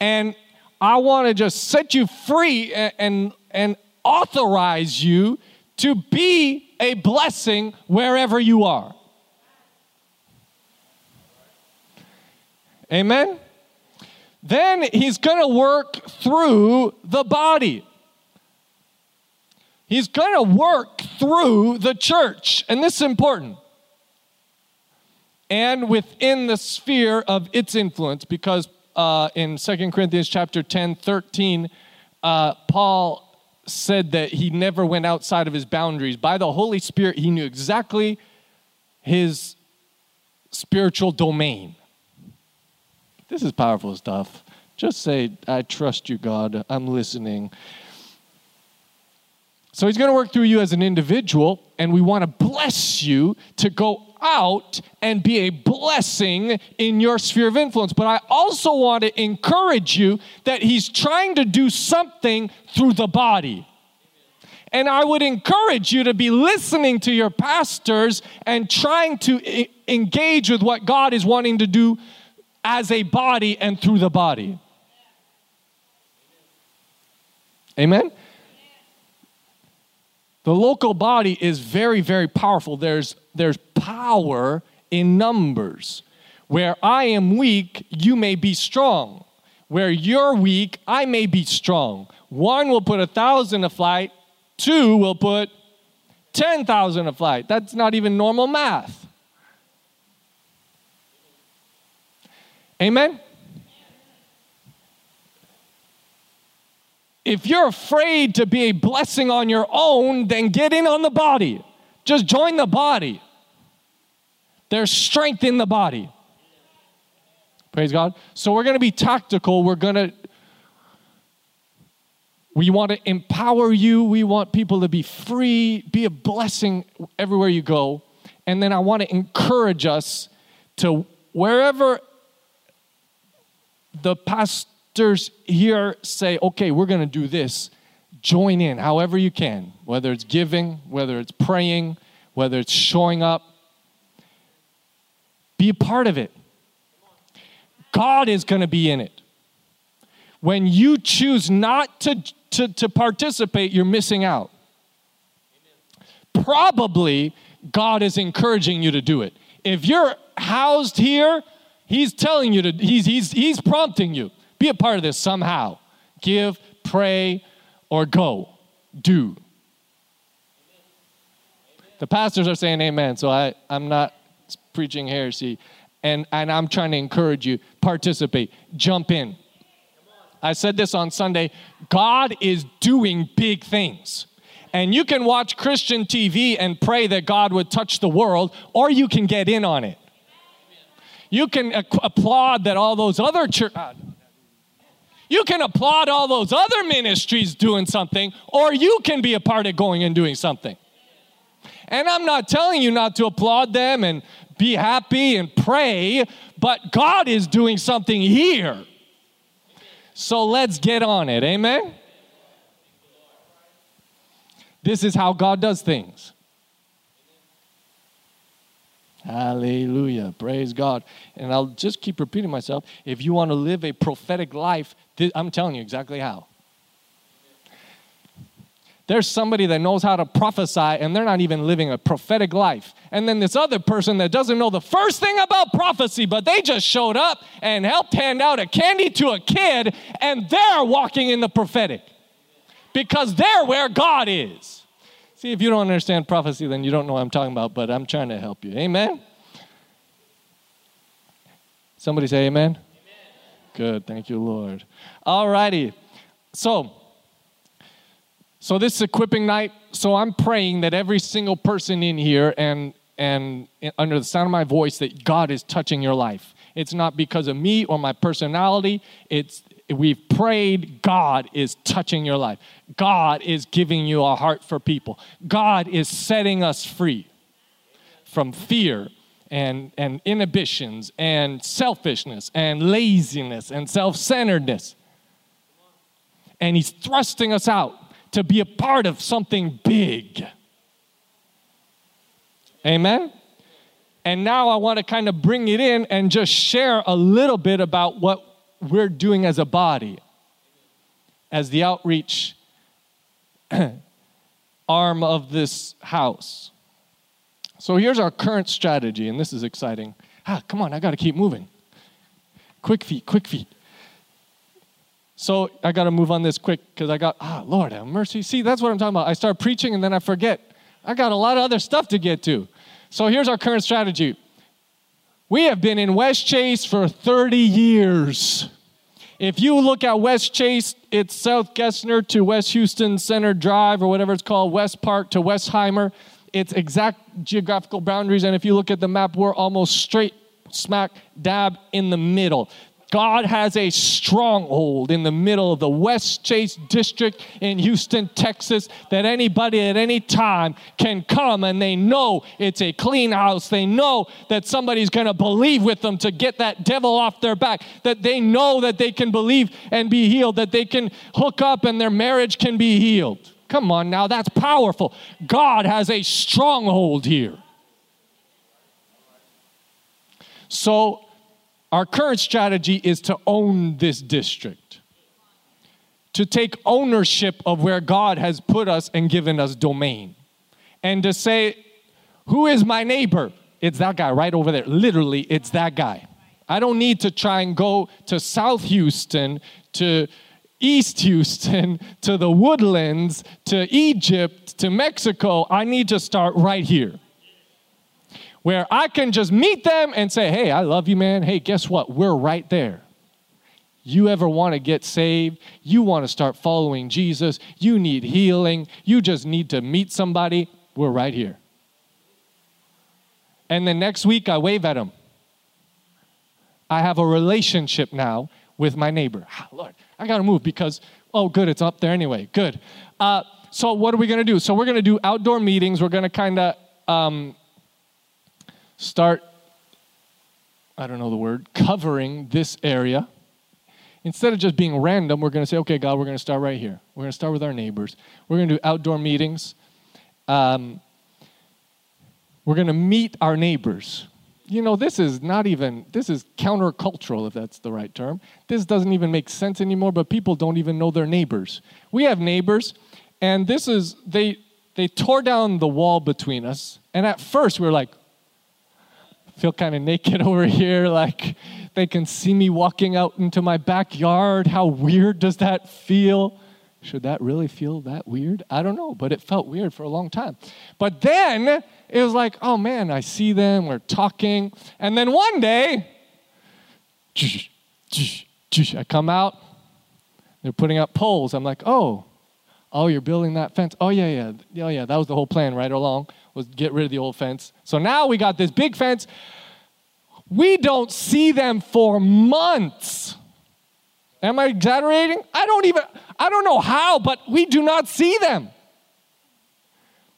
And I want to just set you free and, and, authorize you to be a blessing wherever you are. Amen? Then he's going to work through the body. He's going to work through the church, and this is important. And within the sphere of its influence, because uh, in 2 Corinthians chapter 10, 13, uh, Paul said that he never went outside of his boundaries. By the Holy Spirit, he knew exactly his spiritual domain. This is powerful stuff. Just say, I trust you, God. I'm listening. So he's going to work through you as an individual, and we want to bless you to go out and be a blessing in your sphere of influence. But I also want to encourage you that he's trying to do something through the body. And I would encourage you to be listening to your pastors and trying to engage with what God is wanting to do as a body and through the body. Amen? The local body is very, very powerful. There's, there's power in numbers. Where I am weak, you may be strong. Where you're weak, I may be strong. One will put a thousand a flight, two will put 10,000 a flight. That's not even normal math. Amen? If you're afraid to be a blessing on your own, then get in on the body. Just join the body. There's strength in the body. Praise God. So we're going to be tactical. We're going to we want to empower you. We want people to be free, be a blessing everywhere you go. And then I want to encourage us to wherever the past pastors here say, okay, we're going to do this, join in however you can, whether it's giving, whether it's praying, whether it's showing up. Be a part of it. God is going to be in it. When you choose not to, to, to participate, you're missing out. Probably God is encouraging you to do it. If you're housed here, He's telling you to, He's, he's, he's prompting you. Be a part of this somehow. Give, pray, or go. Do. The pastors are saying amen, so I, I'm not preaching heresy. And, and I'm trying to encourage you participate, jump in. I said this on Sunday God is doing big things. And you can watch Christian TV and pray that God would touch the world, or you can get in on it. You can applaud that all those other church. You can applaud all those other ministries doing something, or you can be a part of going and doing something. And I'm not telling you not to applaud them and be happy and pray, but God is doing something here. So let's get on it. Amen? This is how God does things. Hallelujah. Praise God. And I'll just keep repeating myself. If you want to live a prophetic life, I'm telling you exactly how. There's somebody that knows how to prophesy and they're not even living a prophetic life. And then this other person that doesn't know the first thing about prophecy, but they just showed up and helped hand out a candy to a kid and they're walking in the prophetic because they're where God is. See, if you don't understand prophecy, then you don't know what I'm talking about, but I'm trying to help you. Amen? Somebody say amen. amen. Good. Thank you, Lord. All righty. So, so this is equipping night. So I'm praying that every single person in here and and under the sound of my voice that God is touching your life. It's not because of me or my personality. It's we've prayed, God is touching your life. God is giving you a heart for people. God is setting us free. from fear and, and inhibitions and selfishness and laziness and self centeredness. And He's thrusting us out to be a part of something big. Amen? And now I want to kind of bring it in and just share a little bit about what we're doing as a body, as the outreach *clears throat* arm of this house. So here's our current strategy, and this is exciting. Ah, come on, I got to keep moving. Quick feet, quick feet. So I got to move on this quick because I got, ah, Lord have mercy. See, that's what I'm talking about. I start preaching and then I forget. I got a lot of other stuff to get to. So here's our current strategy. We have been in Westchase for 30 years. If you look at Westchase, it's South Gessner to West Houston Center Drive or whatever it's called, West Park to Westheimer. It's exact geographical boundaries. And if you look at the map, we're almost straight smack dab in the middle. God has a stronghold in the middle of the Westchase district in Houston, Texas, that anybody at any time can come and they know it's a clean house. They know that somebody's going to believe with them to get that devil off their back, that they know that they can believe and be healed, that they can hook up and their marriage can be healed. Come on now, that's powerful. God has a stronghold here. So, our current strategy is to own this district, to take ownership of where God has put us and given us domain, and to say, Who is my neighbor? It's that guy right over there. Literally, it's that guy. I don't need to try and go to South Houston, to East Houston, *laughs* to the woodlands, to Egypt, to Mexico. I need to start right here where I can just meet them and say, hey, I love you, man. Hey, guess what? We're right there. You ever want to get saved? You want to start following Jesus? You need healing? You just need to meet somebody? We're right here. And then next week, I wave at them. I have a relationship now with my neighbor. Ah, Lord, I got to move because, oh, good, it's up there anyway. Good. Uh, so, what are we going to do? So, we're going to do outdoor meetings. We're going to kind of um, start, I don't know the word, covering this area. Instead of just being random, we're going to say, okay, God, we're going to start right here. We're going to start with our neighbors. We're going to do outdoor meetings. Um, we're going to meet our neighbors. You know, this is not even, this is countercultural, if that's the right term. This doesn't even make sense anymore, but people don't even know their neighbors. We have neighbors, and this is, they, they tore down the wall between us. And at first, we were like, feel kind of naked *laughs* over here. Like they can see me walking out into my backyard. How weird does that feel? Should that really feel that weird? I don't know, but it felt weird for a long time. But then it was like, oh man, I see them, we're talking. And then one day, *laughs* I come out, they're putting up poles. I'm like, oh, oh, you're building that fence. Oh, yeah, yeah. Oh, yeah, that was the whole plan right along was get rid of the old fence. So now we got this big fence. We don't see them for months. Am I exaggerating? I don't even, I don't know how, but we do not see them.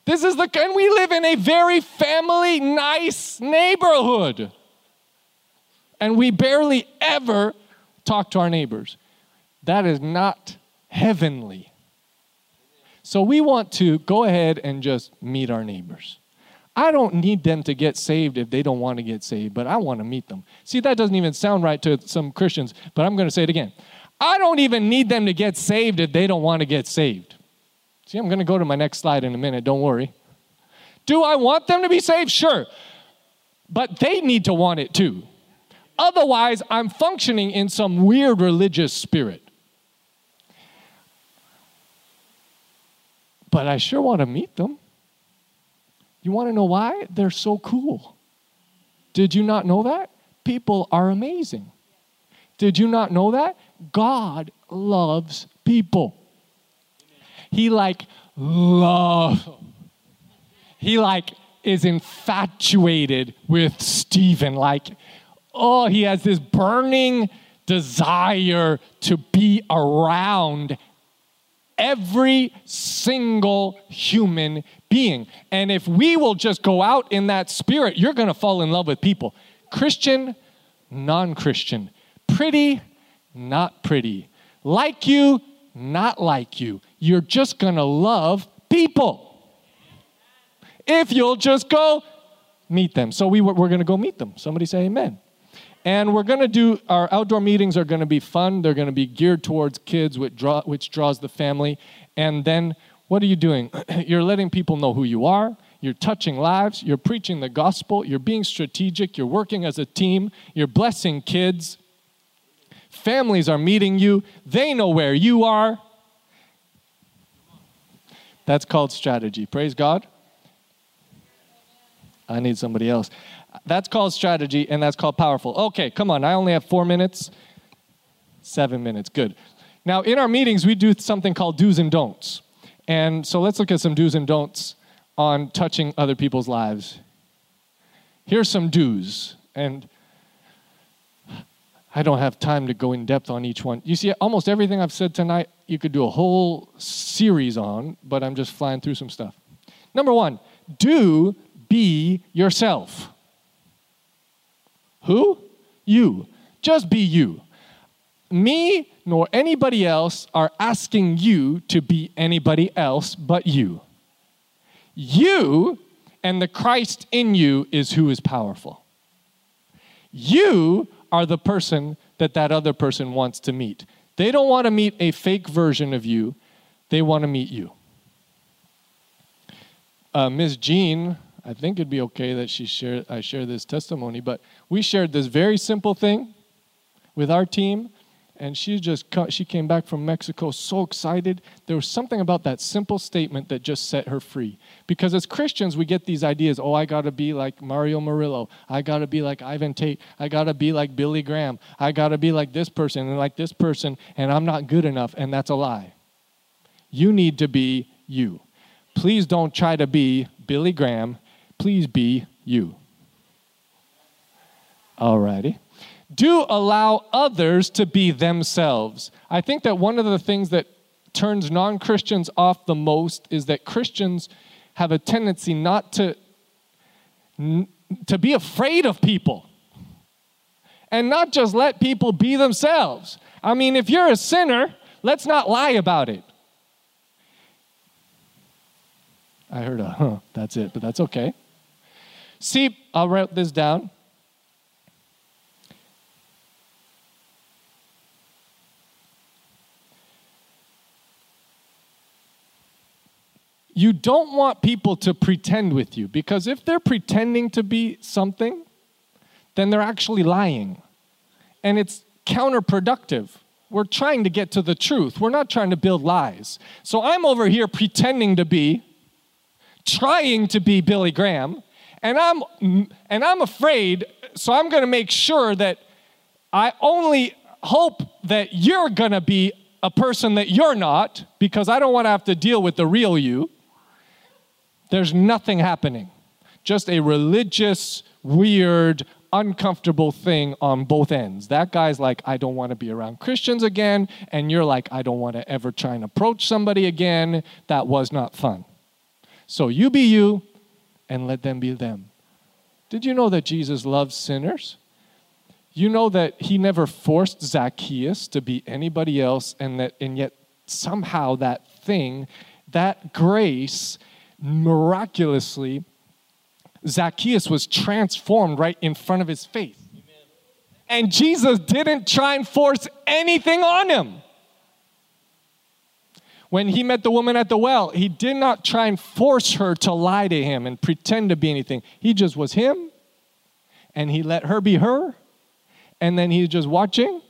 This is the, and we live in a very family, nice neighborhood. And we barely ever talk to our neighbors. That is not heavenly. So we want to go ahead and just meet our neighbors. I don't need them to get saved if they don't want to get saved, but I want to meet them. See, that doesn't even sound right to some Christians, but I'm going to say it again. I don't even need them to get saved if they don't want to get saved. See, I'm going to go to my next slide in a minute, don't worry. Do I want them to be saved? Sure. But they need to want it too. Otherwise, I'm functioning in some weird religious spirit. But I sure want to meet them. You want to know why? They're so cool. Did you not know that? People are amazing. Did you not know that? God loves people. He like love. He like is infatuated with Stephen. Like, oh, he has this burning desire to be around every single human being. And if we will just go out in that spirit, you're going to fall in love with people. Christian, non Christian, pretty, not pretty, like you, not like you. You're just going to love people. If you'll just go meet them. So we, we're going to go meet them. Somebody say amen. And we're going to do our outdoor meetings are going to be fun. They're going to be geared towards kids, which, draw, which draws the family. And then what are you doing? *clears throat* You're letting people know who you are. You're touching lives. You're preaching the gospel. You're being strategic. You're working as a team. You're blessing kids. Families are meeting you. They know where you are. That's called strategy. Praise God. I need somebody else. That's called strategy and that's called powerful. Okay, come on. I only have four minutes. Seven minutes. Good. Now, in our meetings, we do something called do's and don'ts. And so let's look at some do's and don'ts on touching other people's lives. Here's some do's. And I don't have time to go in depth on each one. You see, almost everything I've said tonight, you could do a whole series on, but I'm just flying through some stuff. Number one, do be yourself. Who? You. Just be you. Me nor anybody else are asking you to be anybody else but you. You and the Christ in you is who is powerful. You are the person that that other person wants to meet. They don't want to meet a fake version of you, they want to meet you. Uh, Ms. Jean I think it'd be okay that she share, I share this testimony, but we shared this very simple thing with our team, and she just she came back from Mexico so excited. There was something about that simple statement that just set her free. Because as Christians, we get these ideas, oh, I got to be like Mario Murillo. I got to be like Ivan Tait. I got to be like Billy Graham. I got to be like this person and like this person, and I'm not good enough, and that's a lie. You need to be you. Please don't try to be Billy Graham please be you. Alrighty. Do allow others to be themselves. I think that one of the things that turns non Christians off the most is that Christians have a tendency not to, to be afraid of people and not just let people be themselves. I mean, if you're a sinner, let's not lie about it. I heard a huh, that's it, but that's okay. See, I'll write this down. You don't want people to pretend with you because if they're pretending to be something, then they're actually lying. And it's counterproductive. We're trying to get to the truth. We're not trying to build lies. So I'm over here pretending to be, trying to be Billy Graham, and I'm and I'm afraid, so I'm going to make sure that I only hope that you're going to be a person that you're not because I don't want to have to deal with the real you. There's nothing happening. Just a religious, weird, uncomfortable thing on both ends. That guy's like, I don't want to be around Christians again. And you're like, I don't want to ever try and approach somebody again. That was not fun. So you be you, and let them be them. Did you know that Jesus loves sinners? You know that he never forced Zacchaeus to be anybody else, and that and yet somehow that thing, that grace, miraculously, Zacchaeus was transformed right in front of his face. And Jesus didn't try and force anything on him. When he met the woman at the well, he did not try and force her to lie to him and pretend to be anything. He just was him, and he let her be her, and then he's just watching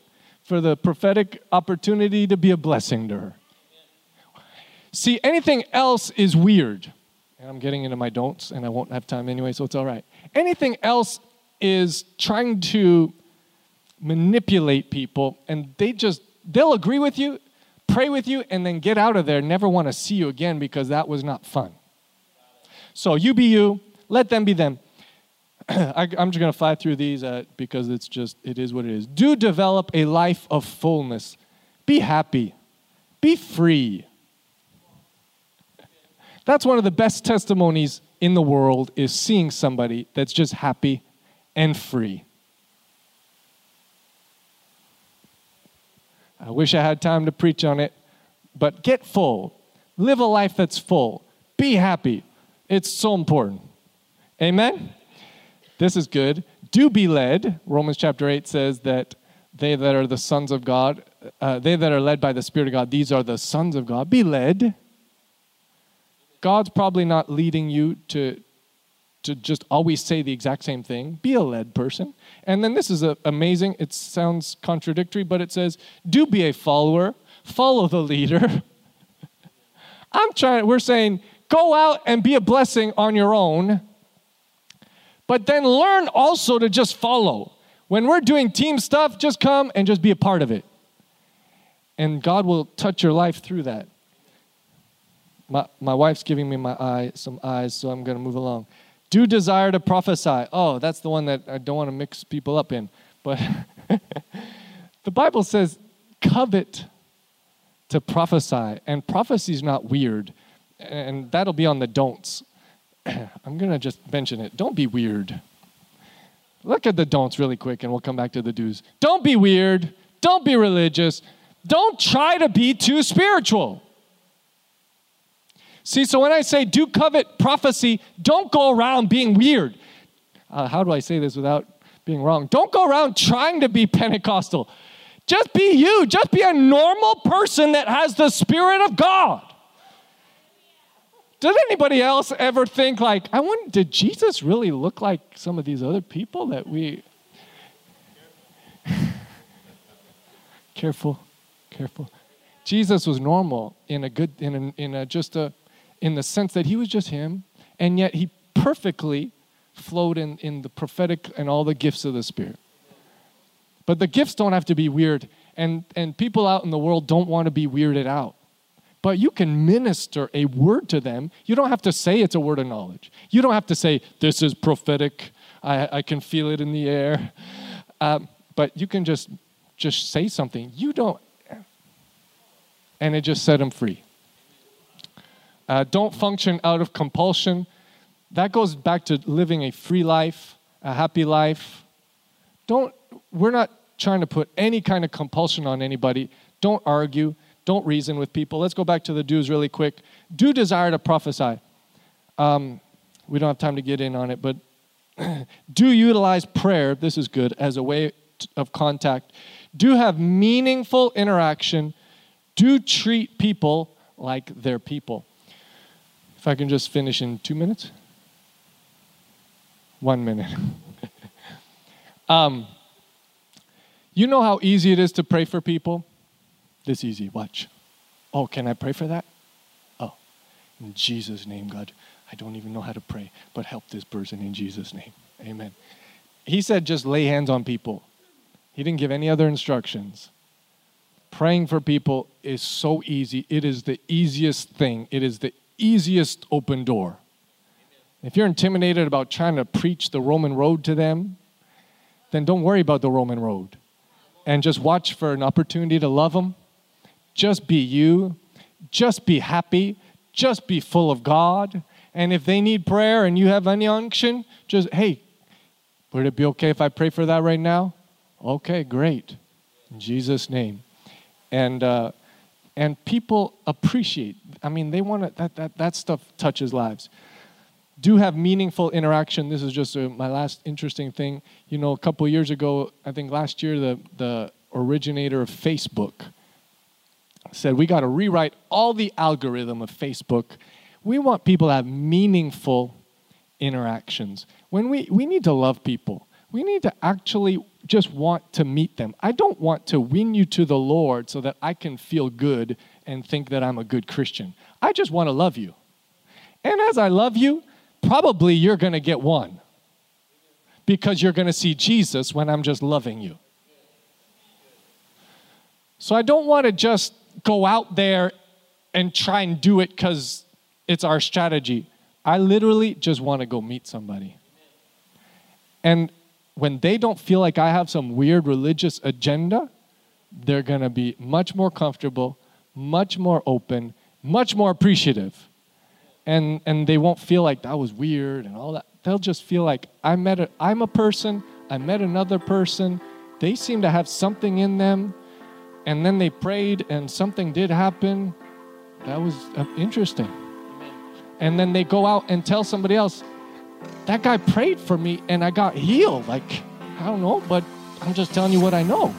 for the prophetic opportunity to be a blessing to her. See, anything else is weird. And I'm getting into my don'ts, and I won't have time anyway, so it's all right. Anything else is trying to manipulate people, and they just, they'll agree with you pray with you, and then get out of there, never want to see you again because that was not fun. So you be you, let them be them. *clears throat* I, am just going to fly through these uh, because it's just, it is what it is. Do develop a life of fullness. Be happy. Be free. That's one of the best testimonies in the world is seeing somebody that's just happy and free. I wish I had time to preach on it, but get full. Live a life that's full. Be happy. It's so important. Amen? This is good. Do be led. Romans chapter 8 says that they that are the sons of God, uh, they that are led by the Spirit of God, these are the sons of God. Be led. God's probably not leading you to, to just always say the exact same thing. Be a led person. And then this is a, amazing. It sounds contradictory, but it says, do be a follower, follow the leader. *laughs* I'm trying, we're saying, go out and be a blessing on your own, but then learn also to just follow. When we're doing team stuff, just come and just be a part of it. And God will touch your life through that. My, my wife's giving me my eye, some eyes, so I'm going to move along. Do desire to prophesy. Oh, that's the one that I don't want to mix people up in. But *laughs* the Bible says, covet to prophesy. And prophecy is not weird. And that'll be on the don'ts. *clears throat* I'm going to just mention it. Don't be weird. Look at the don'ts really quick, and we'll come back to the do's. Don't be weird. Don't be religious. Don't try to be too spiritual. See, so when I say do covet prophecy, don't go around being weird. Uh, how do I say this without being wrong? Don't go around trying to be Pentecostal. Just be you. Just be a normal person that has the Spirit of God. Did anybody else ever think, like, I wonder, did Jesus really look like some of these other people that we. *laughs* careful, careful. Jesus was normal in a good, in a, in a just a, in the sense that he was just him, and yet he perfectly flowed in, in the prophetic and all the gifts of the Spirit. But the gifts don't have to be weird, and, and people out in the world don't want to be weirded out. But you can minister a word to them. You don't have to say it's a word of knowledge. You don't have to say, This is prophetic. I, I can feel it in the air. Um, but you can just just say something. You don't, and it just set them free. Uh, don't function out of compulsion. That goes back to living a free life, a happy life. Don't, we're not trying to put any kind of compulsion on anybody. Don't argue. Don't reason with people. Let's go back to the do's really quick. Do desire to prophesy. Um, we don't have time to get in on it, but *clears throat* do utilize prayer, this is good, as a way of contact. Do have meaningful interaction. Do treat people like they're people. If I can just finish in two minutes? One minute. *laughs* um, you know how easy it is to pray for people? This easy. Watch. Oh, can I pray for that? Oh, in Jesus' name, God. I don't even know how to pray, but help this person in Jesus' name. Amen. He said, just lay hands on people. He didn't give any other instructions. Praying for people is so easy. It is the easiest thing, it is the easiest open door. If you're intimidated about trying to preach the Roman road to them, then don't worry about the Roman road and just watch for an opportunity to love them. Just be you. Just be happy. Just be full of God. And if they need prayer and you have any unction, just, hey, would it be okay if I pray for that right now? Okay, great. In Jesus' name. And, uh, and people appreciate, I mean, they want to, that, that, that stuff touches lives. Do have meaningful interaction. This is just a, my last interesting thing. You know, a couple years ago, I think last year, the, the originator of Facebook said, We got to rewrite all the algorithm of Facebook. We want people to have meaningful interactions. When we, we need to love people, we need to actually just want to meet them. I don't want to win you to the Lord so that I can feel good and think that I'm a good Christian. I just want to love you. And as I love you, probably you're going to get one because you're going to see Jesus when I'm just loving you. So I don't want to just go out there and try and do it because it's our strategy. I literally just want to go meet somebody. And when they don't feel like I have some weird religious agenda, they're going to be much more comfortable, much more open, much more appreciative. and and they won't feel like that was weird and all that. They'll just feel like I met a I'm a person, I met another person. They seem to have something in them and then they prayed and something did happen. That was uh, interesting. And then they go out and tell somebody else, that guy prayed for me and I got healed. Like, I don't know, but I'm just telling you what I know.